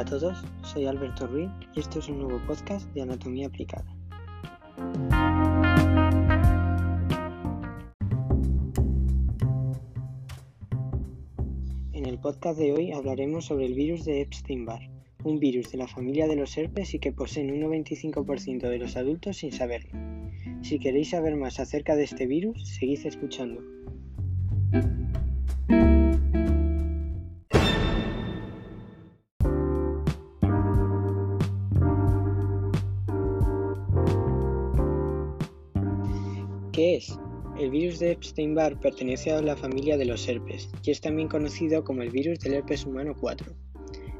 Hola a todos, soy Alberto Ruiz y esto es un nuevo podcast de Anatomía Aplicada. En el podcast de hoy hablaremos sobre el virus de Epstein-Barr, un virus de la familia de los herpes y que poseen un 95% de los adultos sin saberlo. Si queréis saber más acerca de este virus, seguid escuchando. ¿Qué es? El virus de Epstein-Barr pertenece a la familia de los herpes y es también conocido como el virus del herpes humano 4.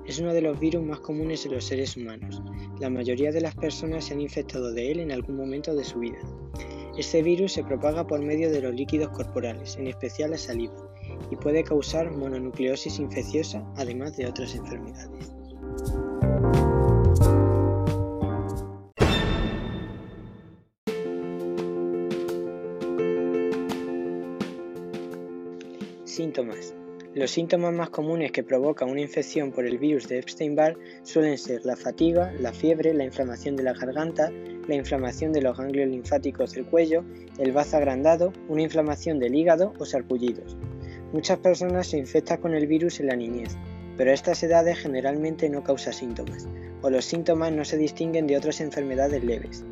Es uno de los virus más comunes en los seres humanos. La mayoría de las personas se han infectado de él en algún momento de su vida. Este virus se propaga por medio de los líquidos corporales, en especial la saliva, y puede causar mononucleosis infecciosa, además de otras enfermedades. Los síntomas más comunes que provocan una infección por el virus de Epstein-Barr suelen ser la fatiga, la fiebre, la inflamación de la garganta, la inflamación de los ganglios linfáticos del cuello, el bazo agrandado, una inflamación del hígado o sarpullidos. Muchas personas se infectan con el virus en la niñez, pero estas edades generalmente no causa síntomas, o los síntomas no se distinguen de otras enfermedades leves.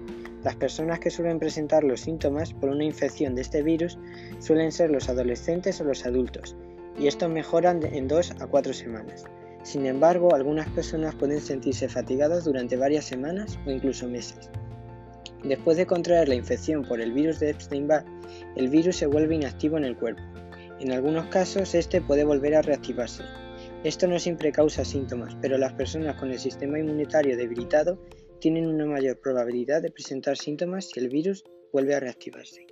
Las personas que suelen presentar los síntomas por una infección de este virus suelen ser los adolescentes o los adultos, y estos mejoran en 2 a 4 semanas. Sin embargo, algunas personas pueden sentirse fatigadas durante varias semanas o incluso meses. Después de contraer la infección por el virus de Epstein-Barr, el virus se vuelve inactivo en el cuerpo. En algunos casos, este puede volver a reactivarse. Esto no siempre causa síntomas, pero las personas con el sistema inmunitario debilitado tienen una mayor probabilidad de presentar síntomas si el virus vuelve a reactivarse.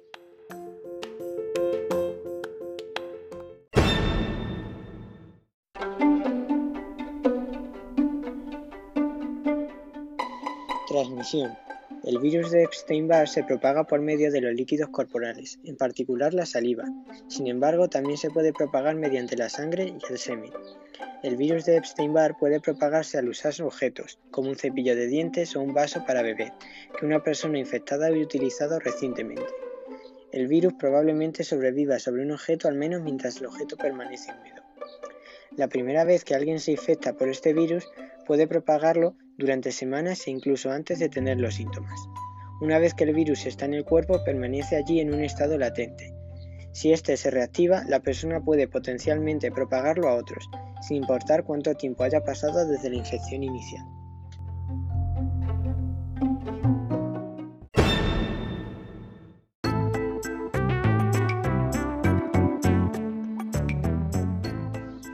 Transmisión. El virus de Epstein-Barr se propaga por medio de los líquidos corporales, en particular la saliva. Sin embargo, también se puede propagar mediante la sangre y el semen. El virus de Epstein-Barr puede propagarse al usar objetos, como un cepillo de dientes o un vaso para beber, que una persona infectada haya utilizado recientemente. El virus probablemente sobreviva sobre un objeto al menos mientras el objeto permanece húmedo. La primera vez que alguien se infecta por este virus puede propagarlo durante semanas e incluso antes de tener los síntomas. Una vez que el virus está en el cuerpo permanece allí en un estado latente. Si éste se reactiva, la persona puede potencialmente propagarlo a otros, sin importar cuánto tiempo haya pasado desde la infección inicial.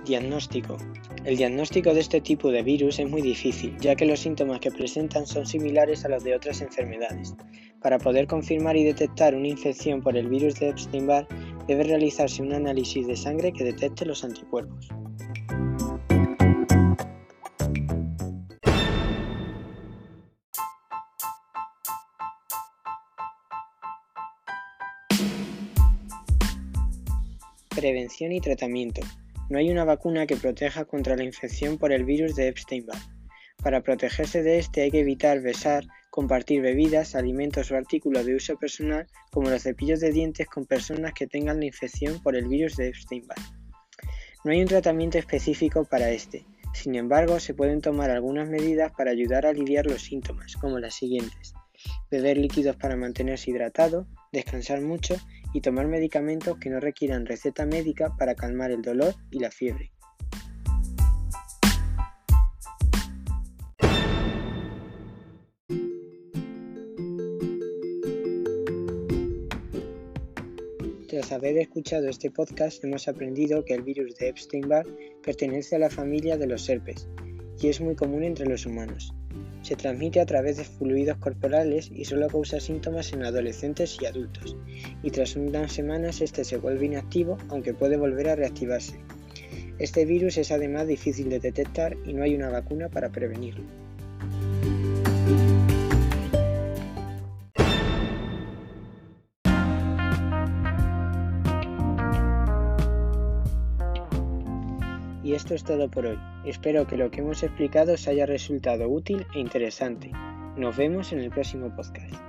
Diagnóstico. El diagnóstico de este tipo de virus es muy difícil, ya que los síntomas que presentan son similares a los de otras enfermedades. Para poder confirmar y detectar una infección por el virus de Epstein-Barr, debe realizarse un análisis de sangre que detecte los anticuerpos. Prevención y tratamiento. No hay una vacuna que proteja contra la infección por el virus de Epstein-Barr. Para protegerse de este hay que evitar besar, compartir bebidas, alimentos o artículos de uso personal como los cepillos de dientes con personas que tengan la infección por el virus de Epstein-Barr. No hay un tratamiento específico para este, sin embargo se pueden tomar algunas medidas para ayudar a aliviar los síntomas, como las siguientes. Beber líquidos para mantenerse hidratado, descansar mucho y tomar medicamentos que no requieran receta médica para calmar el dolor y la fiebre. Tras haber escuchado este podcast hemos aprendido que el virus de Epstein-Barr pertenece a la familia de los herpes y es muy común entre los humanos. Se transmite a través de fluidos corporales y solo causa síntomas en adolescentes y adultos, y tras unas semanas este se vuelve inactivo aunque puede volver a reactivarse. Este virus es además difícil de detectar y no hay una vacuna para prevenirlo. Y esto es todo por hoy. Espero que lo que hemos explicado os haya resultado útil e interesante. Nos vemos en el próximo podcast.